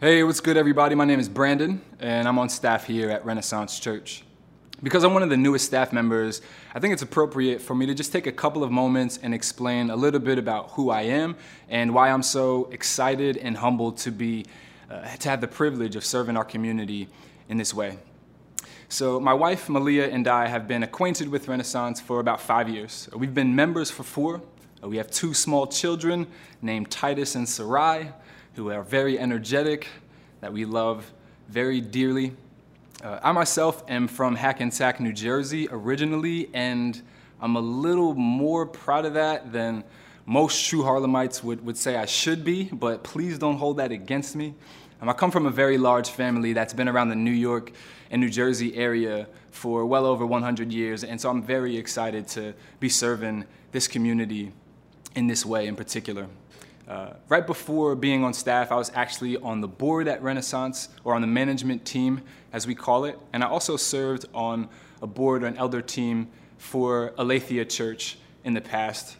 Hey, what's good, everybody? My name is Brandon, and I'm on staff here at Renaissance Church. Because I'm one of the newest staff members, I think it's appropriate for me to just take a couple of moments and explain a little bit about who I am and why I'm so excited and humbled to be uh, to have the privilege of serving our community in this way. So, my wife Malia and I have been acquainted with Renaissance for about five years. We've been members for four. We have two small children named Titus and Sarai who are very energetic, that we love very dearly. Uh, I myself am from Hackensack, New Jersey originally, and I'm a little more proud of that than most true Harlemites would, would say I should be, but please don't hold that against me. Um, I come from a very large family that's been around the New York and New Jersey area for well over 100 years, and so I'm very excited to be serving this community in this way in particular. Uh, right before being on staff, I was actually on the board at Renaissance, or on the management team, as we call it, and I also served on a board or an elder team for Aletheia Church in the past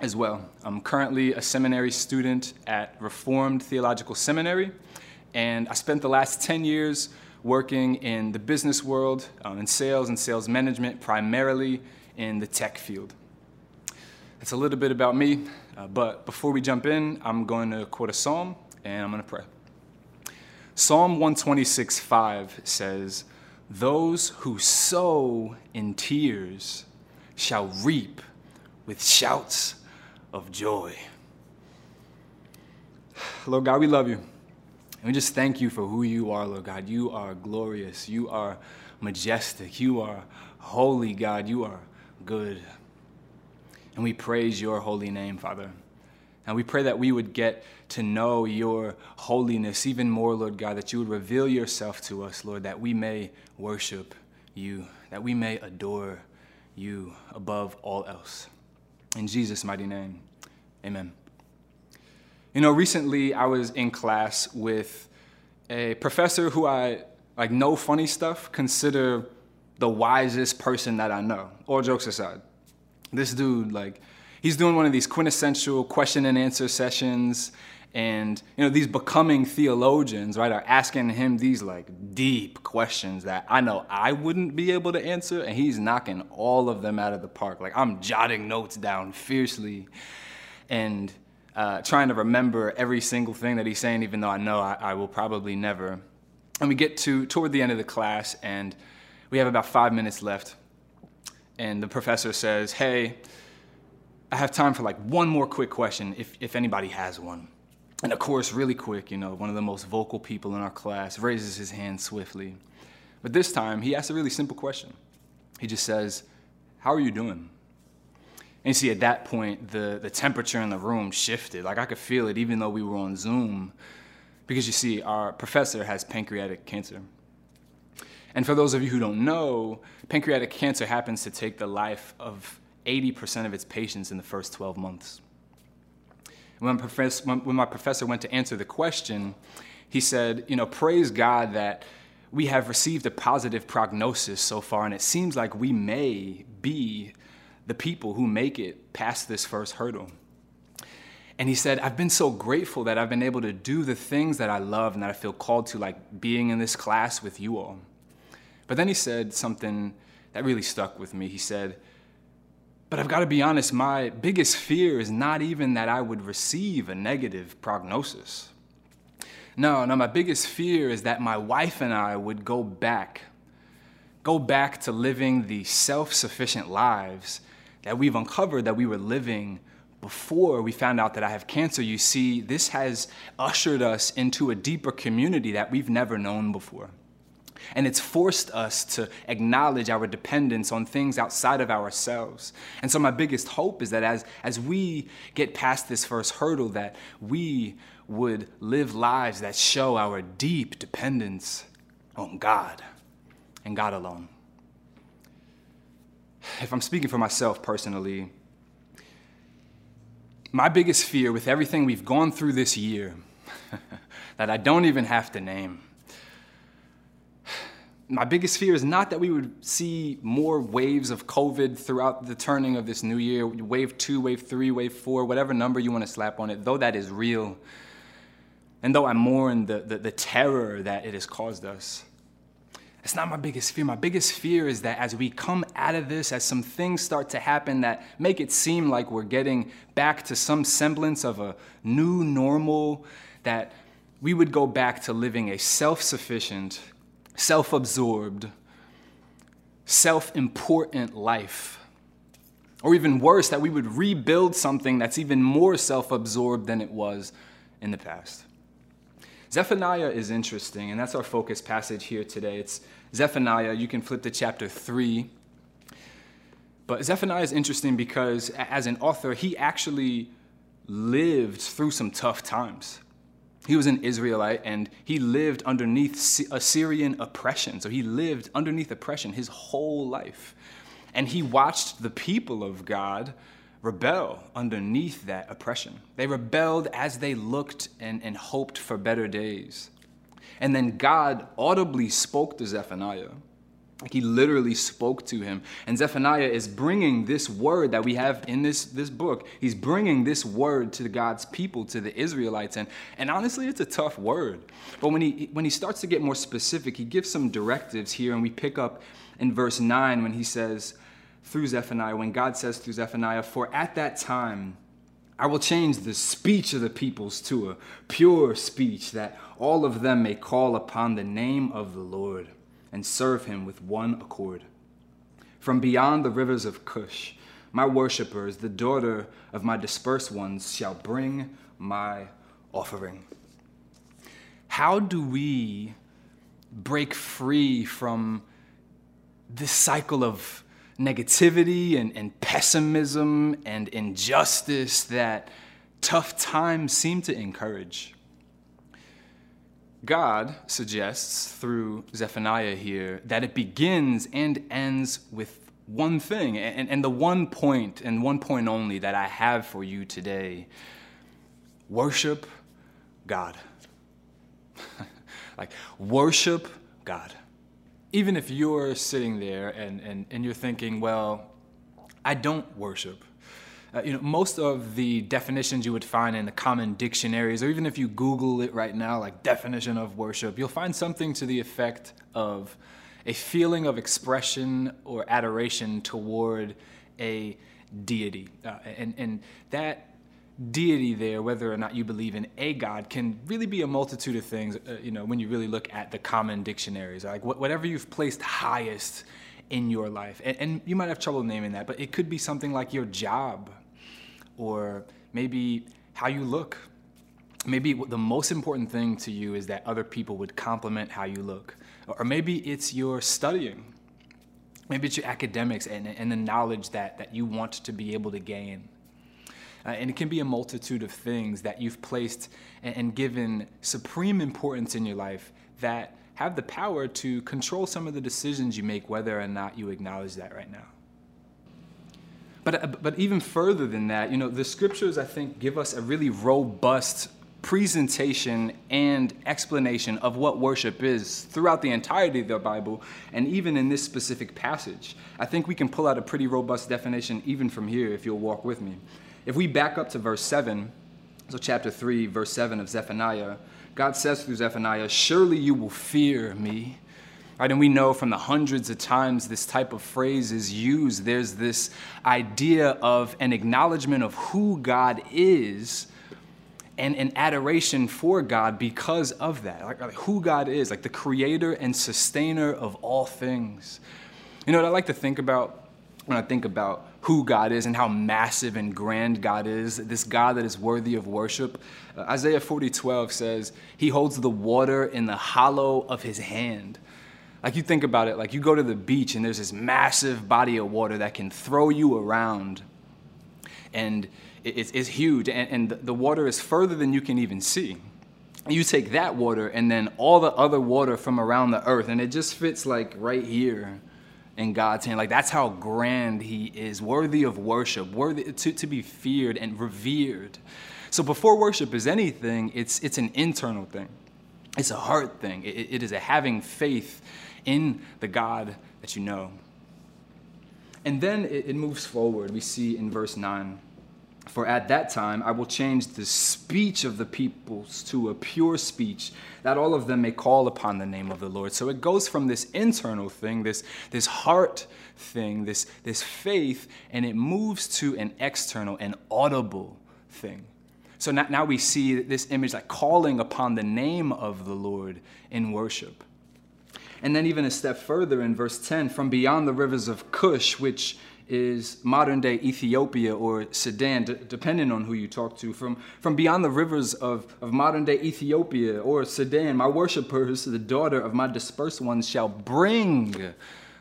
as well. I'm currently a seminary student at Reformed Theological Seminary, and I spent the last 10 years working in the business world, um, in sales and sales management, primarily in the tech field. That's a little bit about me, uh, but before we jump in, I'm going to quote a psalm and I'm going to pray. Psalm 126 5 says, Those who sow in tears shall reap with shouts of joy. Lord God, we love you. And we just thank you for who you are, Lord God. You are glorious. You are majestic. You are holy, God. You are good. And we praise your holy name, Father. And we pray that we would get to know your holiness even more, Lord God, that you would reveal yourself to us, Lord, that we may worship you, that we may adore you above all else. In Jesus' mighty name, amen. You know, recently I was in class with a professor who I, like, no funny stuff, consider the wisest person that I know, all jokes aside this dude like he's doing one of these quintessential question and answer sessions and you know these becoming theologians right are asking him these like deep questions that i know i wouldn't be able to answer and he's knocking all of them out of the park. Like i'm jotting notes down fiercely and uh, trying to remember every single thing that he's saying even though i know I, I will probably never. And we get to toward the end of the class and we have about five minutes left and the professor says, Hey, I have time for like one more quick question if, if anybody has one. And of course, really quick, you know, one of the most vocal people in our class raises his hand swiftly. But this time, he asks a really simple question. He just says, How are you doing? And you see, at that point, the, the temperature in the room shifted. Like I could feel it even though we were on Zoom. Because you see, our professor has pancreatic cancer. And for those of you who don't know, pancreatic cancer happens to take the life of 80% of its patients in the first 12 months. When, when my professor went to answer the question, he said, You know, praise God that we have received a positive prognosis so far, and it seems like we may be the people who make it past this first hurdle. And he said, I've been so grateful that I've been able to do the things that I love and that I feel called to, like being in this class with you all. But then he said something that really stuck with me. He said, But I've got to be honest, my biggest fear is not even that I would receive a negative prognosis. No, no, my biggest fear is that my wife and I would go back, go back to living the self sufficient lives that we've uncovered that we were living before we found out that I have cancer. You see, this has ushered us into a deeper community that we've never known before. And it's forced us to acknowledge our dependence on things outside of ourselves. And so my biggest hope is that as, as we get past this first hurdle, that we would live lives that show our deep dependence on God and God alone. If I'm speaking for myself personally, my biggest fear with everything we've gone through this year that I don't even have to name my biggest fear is not that we would see more waves of COVID throughout the turning of this new year, wave two, wave three, wave four, whatever number you want to slap on it, though that is real. And though I mourn the, the, the terror that it has caused us, it's not my biggest fear. My biggest fear is that as we come out of this, as some things start to happen that make it seem like we're getting back to some semblance of a new normal, that we would go back to living a self sufficient, self absorbed, self important life. Or even worse, that we would rebuild something that's even more self absorbed than it was in the past. Zephaniah is interesting, and that's our focus passage here today. It's Zephaniah. You can flip to chapter 3. But Zephaniah is interesting because, as an author, he actually lived through some tough times. He was an Israelite and he lived underneath Assyrian oppression. So he lived underneath oppression his whole life. And he watched the people of God rebel underneath that oppression. They rebelled as they looked and, and hoped for better days. And then God audibly spoke to Zephaniah. He literally spoke to him. And Zephaniah is bringing this word that we have in this, this book. He's bringing this word to God's people, to the Israelites. And, and honestly, it's a tough word. But when he, when he starts to get more specific, he gives some directives here. And we pick up in verse 9 when he says, through Zephaniah, when God says through Zephaniah, For at that time I will change the speech of the peoples to a pure speech, that all of them may call upon the name of the Lord and serve him with one accord. From beyond the rivers of Cush, my worshippers, the daughter of my dispersed ones, shall bring my offering. How do we break free from this cycle of negativity and, and pessimism and injustice that tough times seem to encourage. God suggests through Zephaniah here that it begins and ends with one thing, and, and the one point and one point only that I have for you today worship God. like, worship God even if you're sitting there and, and, and you're thinking, well, I don't worship. Uh, you know, most of the definitions you would find in the common dictionaries, or even if you Google it right now, like definition of worship, you'll find something to the effect of a feeling of expression or adoration toward a deity. Uh, and, and that deity there, whether or not you believe in a God, can really be a multitude of things, uh, you know, when you really look at the common dictionaries. Like wh- whatever you've placed highest in your life. And, and you might have trouble naming that, but it could be something like your job or maybe how you look. Maybe the most important thing to you is that other people would compliment how you look. Or maybe it's your studying. Maybe it's your academics and, and the knowledge that, that you want to be able to gain. Uh, and it can be a multitude of things that you've placed and, and given supreme importance in your life that have the power to control some of the decisions you make, whether or not you acknowledge that right now. But, uh, but even further than that, you know, the scriptures, I think, give us a really robust presentation and explanation of what worship is throughout the entirety of the Bible and even in this specific passage. I think we can pull out a pretty robust definition even from here if you'll walk with me. If we back up to verse 7, so chapter 3, verse 7 of Zephaniah, God says through Zephaniah, Surely you will fear me. Right, and we know from the hundreds of times this type of phrase is used, there's this idea of an acknowledgement of who God is and an adoration for God because of that. Like, like who God is, like the creator and sustainer of all things. You know what I like to think about when I think about who God is and how massive and grand God is, this God that is worthy of worship. Uh, Isaiah 40 12 says, He holds the water in the hollow of His hand. Like you think about it, like you go to the beach and there's this massive body of water that can throw you around. And it's, it's huge, and, and the water is further than you can even see. You take that water and then all the other water from around the earth, and it just fits like right here in God's hand. Like that's how grand He is, worthy of worship, worthy to, to be feared and revered. So before worship is anything, it's it's an internal thing. It's a heart thing. it, it is a having faith in the God that you know. And then it, it moves forward. We see in verse 9 For at that time I will change the speech of the peoples to a pure speech, that all of them may call upon the name of the Lord. So it goes from this internal thing, this, this heart thing, this, this faith, and it moves to an external, an audible thing. So now, now we see this image like calling upon the name of the Lord in worship. And then, even a step further in verse 10 from beyond the rivers of Cush, which is modern day Ethiopia or Sudan, depending on who you talk to. From, from beyond the rivers of, of modern day Ethiopia or Sudan, my worshippers, the daughter of my dispersed ones, shall bring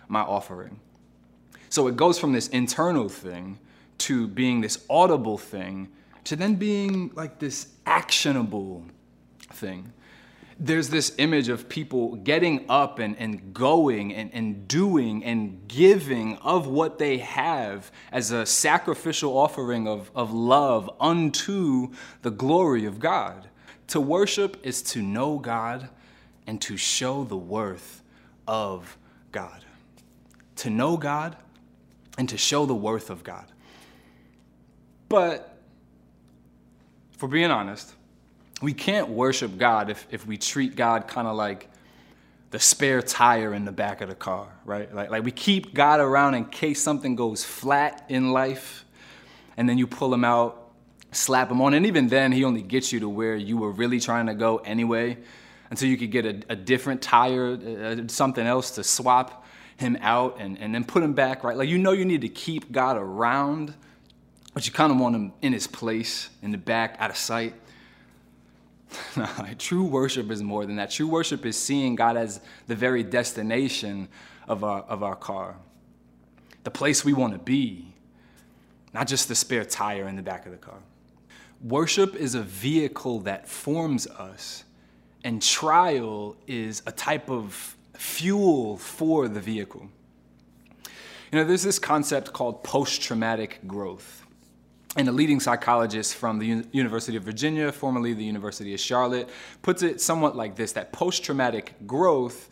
my offering. So it goes from this internal thing to being this audible thing to then being like this actionable thing there's this image of people getting up and, and going and, and doing and giving of what they have as a sacrificial offering of, of love unto the glory of God. To worship is to know God and to show the worth of God. To know God and to show the worth of God. But, for being honest, we can't worship God if, if we treat God kind of like the spare tire in the back of the car, right? Like, like we keep God around in case something goes flat in life, and then you pull him out, slap him on, and even then, he only gets you to where you were really trying to go anyway, until you could get a, a different tire, uh, something else to swap him out and, and then put him back, right? Like you know you need to keep God around, but you kind of want him in his place, in the back, out of sight. True worship is more than that. True worship is seeing God as the very destination of our, of our car, the place we want to be, not just the spare tire in the back of the car. Worship is a vehicle that forms us, and trial is a type of fuel for the vehicle. You know, there's this concept called post traumatic growth and a leading psychologist from the University of Virginia, formerly the University of Charlotte, puts it somewhat like this that post traumatic growth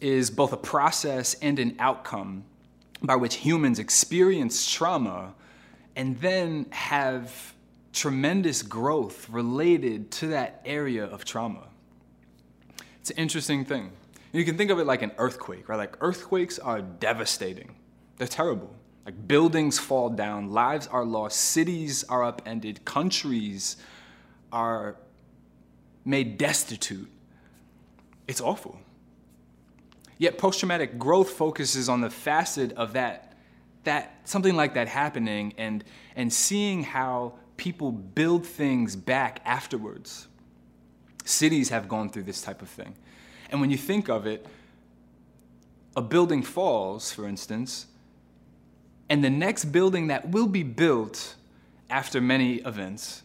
is both a process and an outcome by which humans experience trauma and then have tremendous growth related to that area of trauma. It's an interesting thing. You can think of it like an earthquake, right? Like earthquakes are devastating, they're terrible. Like buildings fall down, lives are lost, cities are upended, countries are made destitute. It's awful. Yet post traumatic growth focuses on the facet of that, that something like that happening and, and seeing how people build things back afterwards. Cities have gone through this type of thing. And when you think of it, a building falls, for instance, and the next building that will be built after many events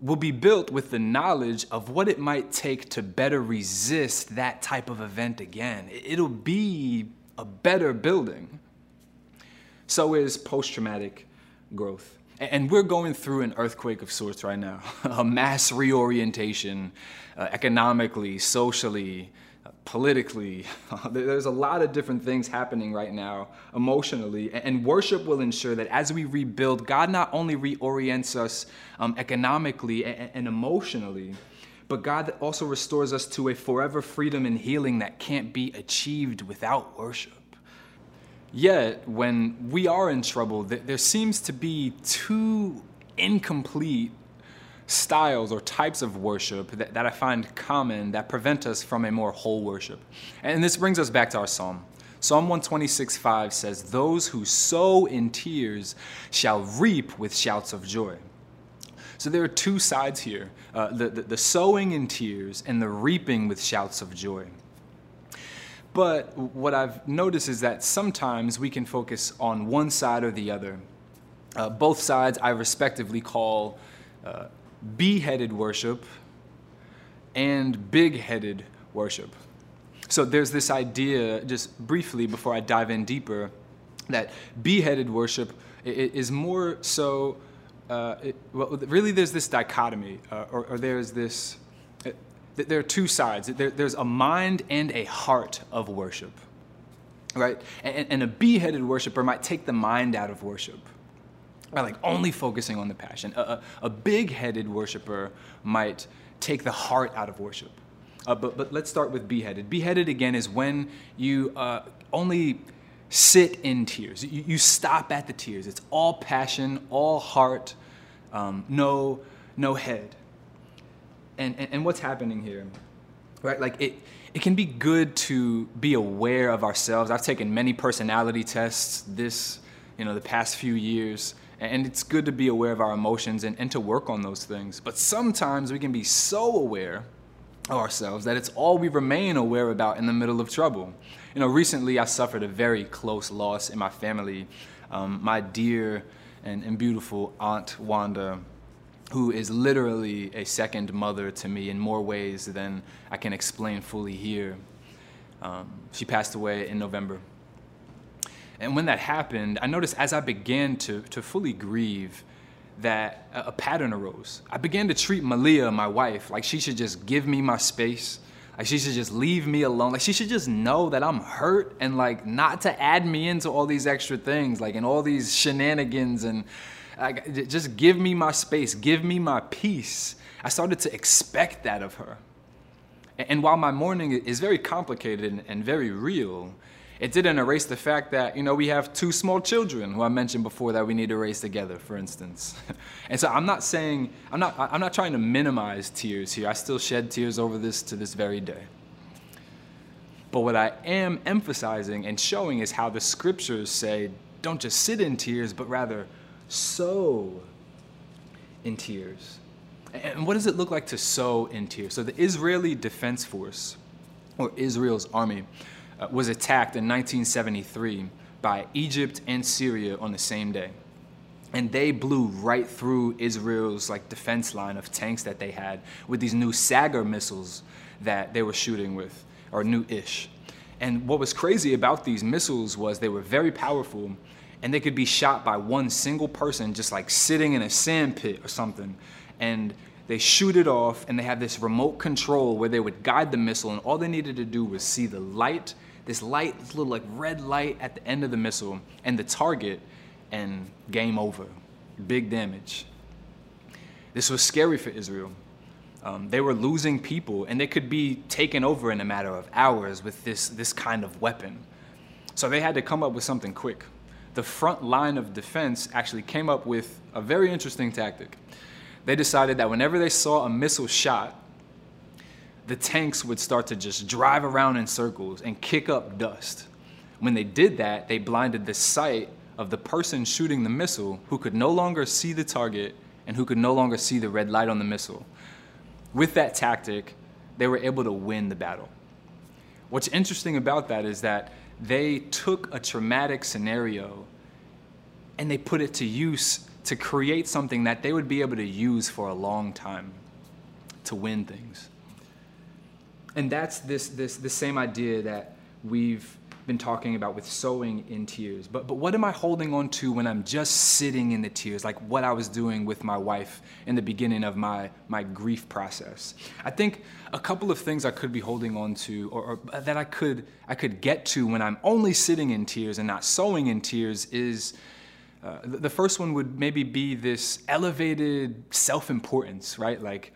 will be built with the knowledge of what it might take to better resist that type of event again. It'll be a better building. So is post traumatic growth. And we're going through an earthquake of sorts right now a mass reorientation, uh, economically, socially, politically. There's a lot of different things happening right now emotionally. And worship will ensure that as we rebuild, God not only reorients us um, economically and emotionally, but God also restores us to a forever freedom and healing that can't be achieved without worship. Yet, when we are in trouble, there seems to be two incomplete styles or types of worship that, that I find common that prevent us from a more whole worship. And this brings us back to our psalm. Psalm 126 5 says, Those who sow in tears shall reap with shouts of joy. So there are two sides here uh, the, the, the sowing in tears and the reaping with shouts of joy. But what I've noticed is that sometimes we can focus on one side or the other. Uh, both sides I respectively call uh, beheaded worship and big headed worship. So there's this idea, just briefly before I dive in deeper, that beheaded worship is more so. Uh, it, well, really, there's this dichotomy, uh, or, or, there's this. Uh, there are two sides. There, there's a mind and a heart of worship, right? And, and a beheaded worshiper might take the mind out of worship Right, like only focusing on the passion. A, a, a big headed worshiper might take the heart out of worship. Uh, but, but let's start with beheaded. Beheaded, again, is when you uh, only sit in tears. You, you, stop at the tears. It's all passion, all heart, um, no, no head. And, and, and what's happening here? Right? Like it, it can be good to be aware of ourselves. I've taken many personality tests this, you know, the past few years. And it's good to be aware of our emotions and, and to work on those things. But sometimes we can be so aware of ourselves that it's all we remain aware about in the middle of trouble. You know, recently I suffered a very close loss in my family. Um, my dear and, and beautiful Aunt Wanda, who is literally a second mother to me in more ways than I can explain fully here. Um, she passed away in November. And when that happened, I noticed as I began to, to fully grieve, that a pattern arose. I began to treat Malia, my wife, like she should just give me my space. Like she should just leave me alone. Like she should just know that I'm hurt and like not to add me into all these extra things, like in all these shenanigans and like, just give me my space, give me my peace. I started to expect that of her. And while my mourning is very complicated and very real, it didn't erase the fact that, you know, we have two small children who I mentioned before that we need to raise together, for instance. and so I'm not saying, I'm not, I'm not trying to minimize tears here. I still shed tears over this to this very day. But what I am emphasizing and showing is how the scriptures say, don't just sit in tears, but rather sow in tears. And what does it look like to sow in tears? So the Israeli Defense Force, or Israel's army, uh, was attacked in 1973 by Egypt and Syria on the same day. And they blew right through Israel's like defense line of tanks that they had with these new Sagger missiles that they were shooting with, or new-ish. And what was crazy about these missiles was they were very powerful and they could be shot by one single person just like sitting in a sand pit or something. And they shoot it off and they have this remote control where they would guide the missile and all they needed to do was see the light this light, this little like red light at the end of the missile and the target, and game over. Big damage. This was scary for Israel. Um, they were losing people, and they could be taken over in a matter of hours with this, this kind of weapon. So they had to come up with something quick. The front line of defense actually came up with a very interesting tactic. They decided that whenever they saw a missile shot, the tanks would start to just drive around in circles and kick up dust. When they did that, they blinded the sight of the person shooting the missile who could no longer see the target and who could no longer see the red light on the missile. With that tactic, they were able to win the battle. What's interesting about that is that they took a traumatic scenario and they put it to use to create something that they would be able to use for a long time to win things. And that's this, this, the same idea that we've been talking about with sowing in tears. But, but what am I holding on to when I'm just sitting in the tears, like what I was doing with my wife in the beginning of my, my grief process? I think a couple of things I could be holding on to or, or that I could, I could get to when I'm only sitting in tears and not sowing in tears is uh, the first one would maybe be this elevated self importance, right? Like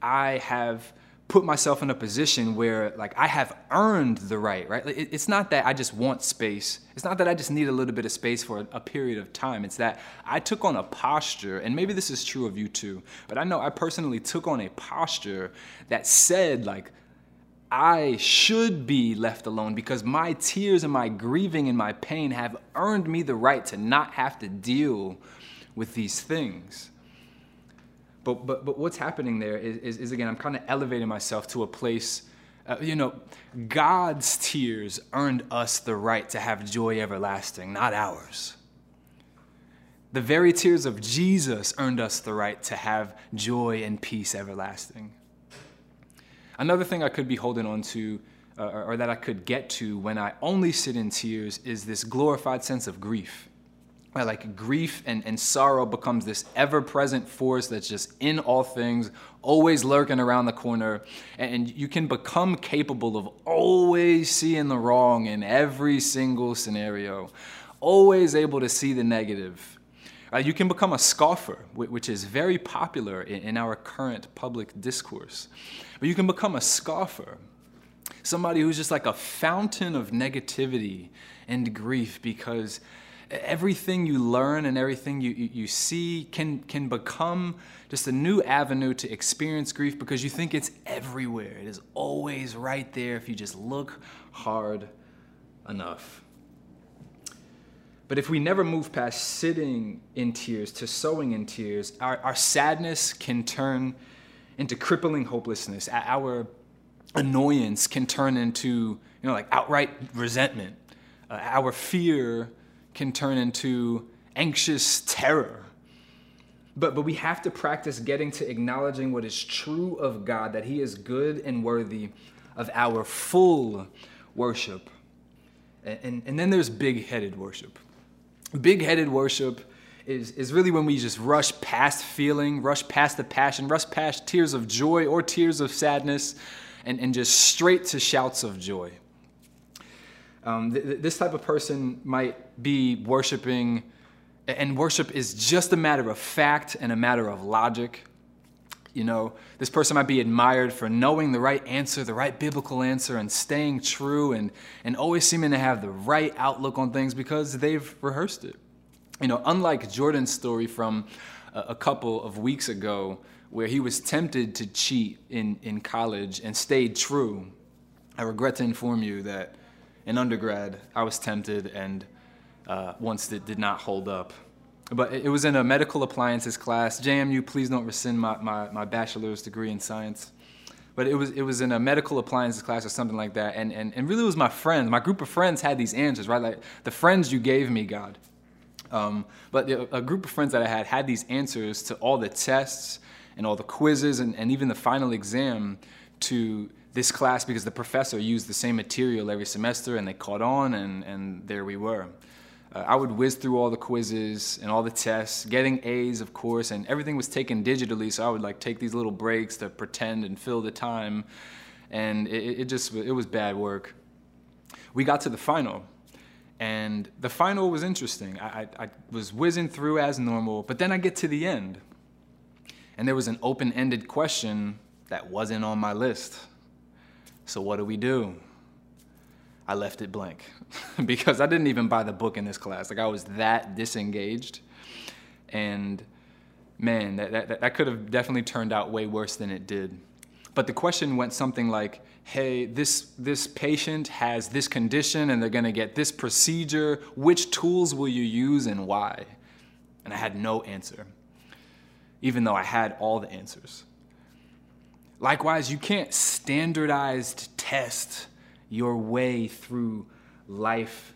I have put myself in a position where like I have earned the right, right? It's not that I just want space. It's not that I just need a little bit of space for a period of time. It's that I took on a posture, and maybe this is true of you too, but I know I personally took on a posture that said like I should be left alone because my tears and my grieving and my pain have earned me the right to not have to deal with these things. But, but, but what's happening there is, is, is again, I'm kind of elevating myself to a place, uh, you know, God's tears earned us the right to have joy everlasting, not ours. The very tears of Jesus earned us the right to have joy and peace everlasting. Another thing I could be holding on to, uh, or, or that I could get to when I only sit in tears, is this glorified sense of grief like grief and, and sorrow becomes this ever-present force that's just in all things always lurking around the corner and you can become capable of always seeing the wrong in every single scenario always able to see the negative Uh, you can become a scoffer, which is very popular in our current public discourse. But you can become a scoffer, somebody who's just like a fountain of negativity and grief because everything you learn and everything you, you see can, can become just a new avenue to experience grief because you think it's everywhere. It is always right there if you just look hard enough. But if we never move past sitting in tears to sowing in tears, our, our sadness can turn into crippling hopelessness. Our annoyance can turn into, you know, like outright resentment. Uh, our fear can turn into anxious terror. But, but we have to practice getting to acknowledging what is true of God, that He is good and worthy of our full worship. And, and, and then there's big headed worship. Big headed worship is, is really when we just rush past feeling, rush past the passion, rush past tears of joy or tears of sadness, and, and just straight to shouts of joy. Um, th- this type of person might be worshiping, and worship is just a matter of fact and a matter of logic. You know, this person might be admired for knowing the right answer, the right biblical answer, and staying true and, and always seeming to have the right outlook on things because they've rehearsed it. You know, unlike Jordan's story from a, a couple of weeks ago, where he was tempted to cheat in, in college and stayed true, I regret to inform you that in undergrad, I was tempted and uh, once it did not hold up. But it was in a medical appliances class. JMU, please don't rescind my, my, my bachelor's degree in science. But it was, it was in a medical appliances class or something like that. And, and, and really, it was my friends. My group of friends had these answers, right? Like the friends you gave me, God. Um, but a group of friends that I had had these answers to all the tests and all the quizzes and, and even the final exam to this class because the professor used the same material every semester and they caught on and, and there we were. Uh, I would whiz through all the quizzes and all the tests, getting A's, of course, and everything was taken digitally, so I would like take these little breaks to pretend and fill the time, and it, it just it was bad work. We got to the final, and the final was interesting. I, I, I was whizzing through as normal, but then I get to the end, and there was an open-ended question that wasn't on my list. So what do we do? I left it blank because I didn't even buy the book in this class. Like I was that disengaged. And man, that, that, that could have definitely turned out way worse than it did. But the question went something like, hey, this, this patient has this condition and they're gonna get this procedure. Which tools will you use and why? And I had no answer, even though I had all the answers. Likewise, you can't standardized test your way through life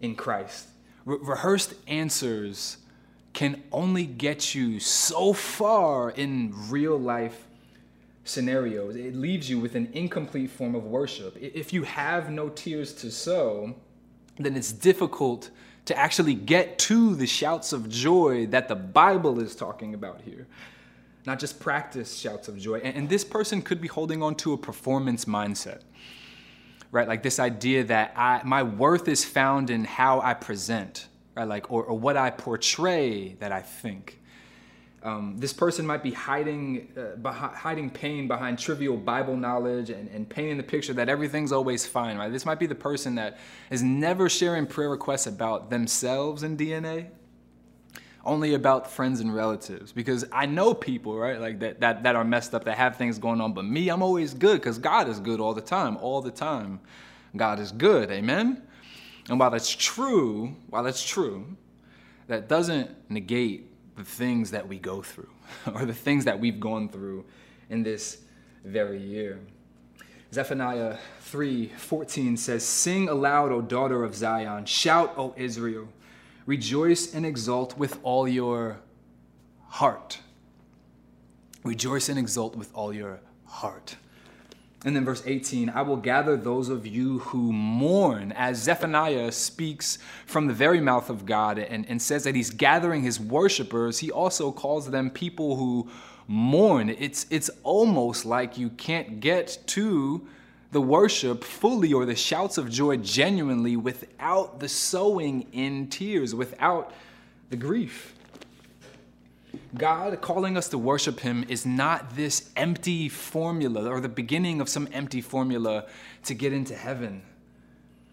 in Christ. Re- rehearsed answers can only get you so far in real life scenarios. It leaves you with an incomplete form of worship. If you have no tears to sow, then it's difficult to actually get to the shouts of joy that the Bible is talking about here not just practice shouts of joy. And, and this person could be holding on to a performance mindset, right? Like this idea that I, my worth is found in how I present, right? Like, or, or what I portray that I think. Um, this person might be hiding, uh, hiding pain behind trivial Bible knowledge and, and painting the picture that everything's always fine, right? This might be the person that is never sharing prayer requests about themselves in DNA, only about friends and relatives because I know people, right, like that, that, that are messed up, that have things going on. But me, I'm always good because God is good all the time, all the time. God is good, amen? And while that's true, while that's true, that doesn't negate the things that we go through or the things that we've gone through in this very year. Zephaniah 3:14 says, "Sing aloud, O daughter of Zion; shout, O Israel." Rejoice and exult with all your heart. Rejoice and exult with all your heart. And then verse 18, I will gather those of you who mourn, as Zephaniah speaks from the very mouth of God and, and says that he's gathering his worshipers. He also calls them people who mourn. It's, it's almost like you can't get to the worship fully or the shouts of joy genuinely without the sowing in tears, without the grief. God calling us to worship Him is not this empty formula or the beginning of some empty formula to get into heaven.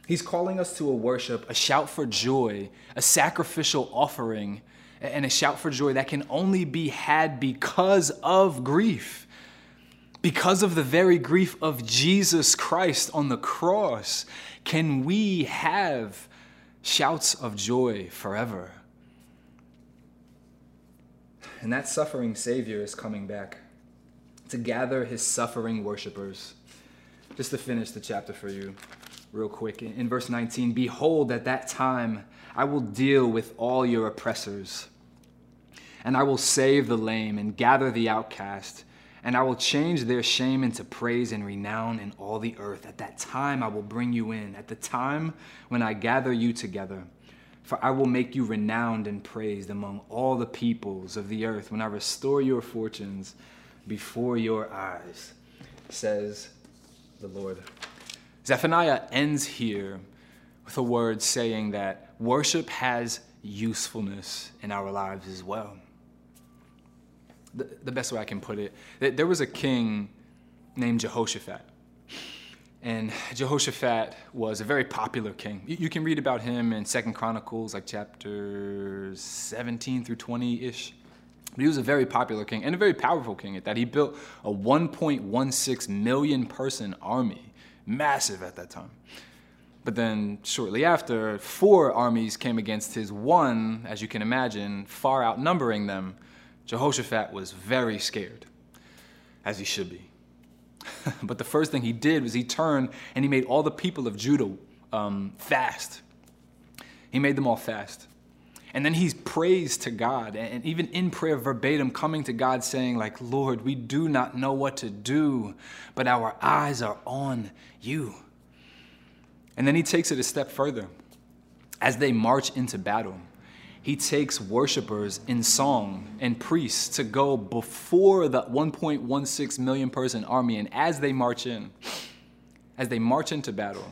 He's calling us to a worship, a shout for joy, a sacrificial offering, and a shout for joy that can only be had because of grief. Because of the very grief of Jesus Christ on the cross, can we have shouts of joy forever? And that suffering Savior is coming back to gather his suffering worshipers. Just to finish the chapter for you, real quick. In verse 19, Behold, at that time I will deal with all your oppressors, and I will save the lame and gather the outcast, and I will change their shame into praise and renown in all the earth. At that time I will bring you in, at the time when I gather you together. For I will make you renowned and praised among all the peoples of the earth when I restore your fortunes before your eyes, says the Lord. Zephaniah ends here with a word saying that worship has usefulness in our lives as well. The, the best way I can put it, there was a king named Jehoshaphat. And Jehoshaphat was a very popular king. You, you can read about him in Second Chronicles, like chapters 17 through 20 ish. But he was a very popular king and a very powerful king at that. He built a 1.16 million person army, massive at that time. But then shortly after, four armies came against his one, as you can imagine, far outnumbering them. Jehoshaphat was very scared, as he should be. but the first thing he did was he turned and he made all the people of Judah um, fast. He made them all fast. And then he's praised to God, and even in prayer verbatim, coming to God saying, like, Lord, we do not know what to do, but our eyes are on you. And then he takes it a step further. As they march into battle, he takes worshipers in song and priests to go before the 1.16 million person army. And as they march in, as they march into battle,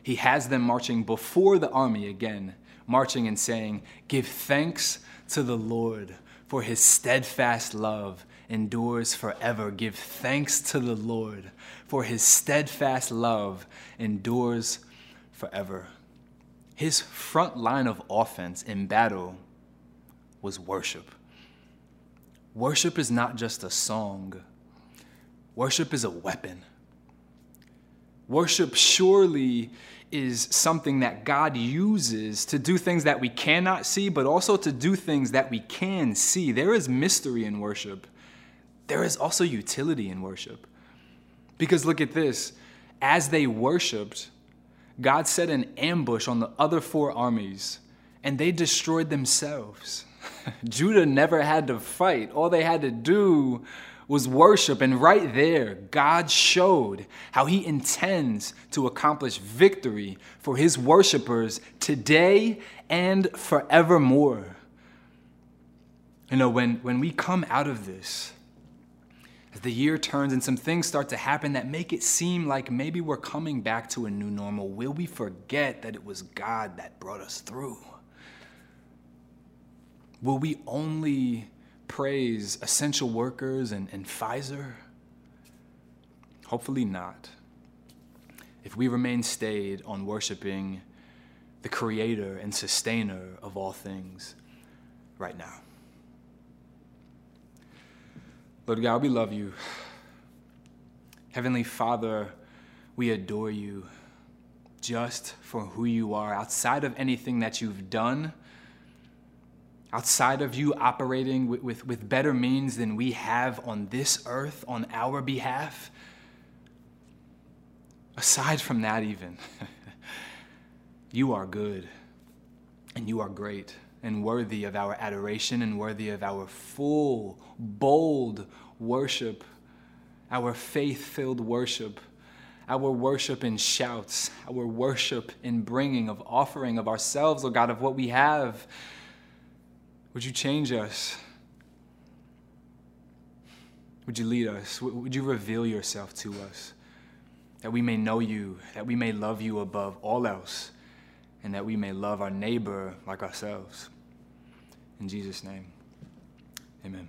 he has them marching before the army again, marching and saying, Give thanks to the Lord, for his steadfast love endures forever. Give thanks to the Lord, for his steadfast love endures forever. His front line of offense in battle was worship. Worship is not just a song, worship is a weapon. Worship surely is something that God uses to do things that we cannot see, but also to do things that we can see. There is mystery in worship, there is also utility in worship. Because look at this as they worshiped, God set an ambush on the other four armies, and they destroyed themselves. Judah never had to fight. All they had to do was worship. And right there, God showed how He intends to accomplish victory for His worshipers today and forevermore. You know, when, when we come out of this, as the year turns and some things start to happen that make it seem like maybe we're coming back to a new normal, will we forget that it was God that brought us through? Will we only praise essential workers and, and Pfizer? Hopefully not. If we remain stayed on worshiping the creator and sustainer of all things right now. Lord God, we love you. Heavenly Father, we adore you just for who you are, outside of anything that you've done, outside of you operating with, with, with, better means than we have on this earth on our behalf. Aside from that, even, you are good and you are great and worthy of our adoration and worthy of our full, bold worship, our faith filled worship, our worship in shouts, our worship in bringing of offering of ourselves, oh God, of what we have. Would you change us? Would you lead us? Would you reveal yourself to us? That we may know you, that we may love you above all else and that we may love our neighbor like ourselves. In Jesus' name, Amen.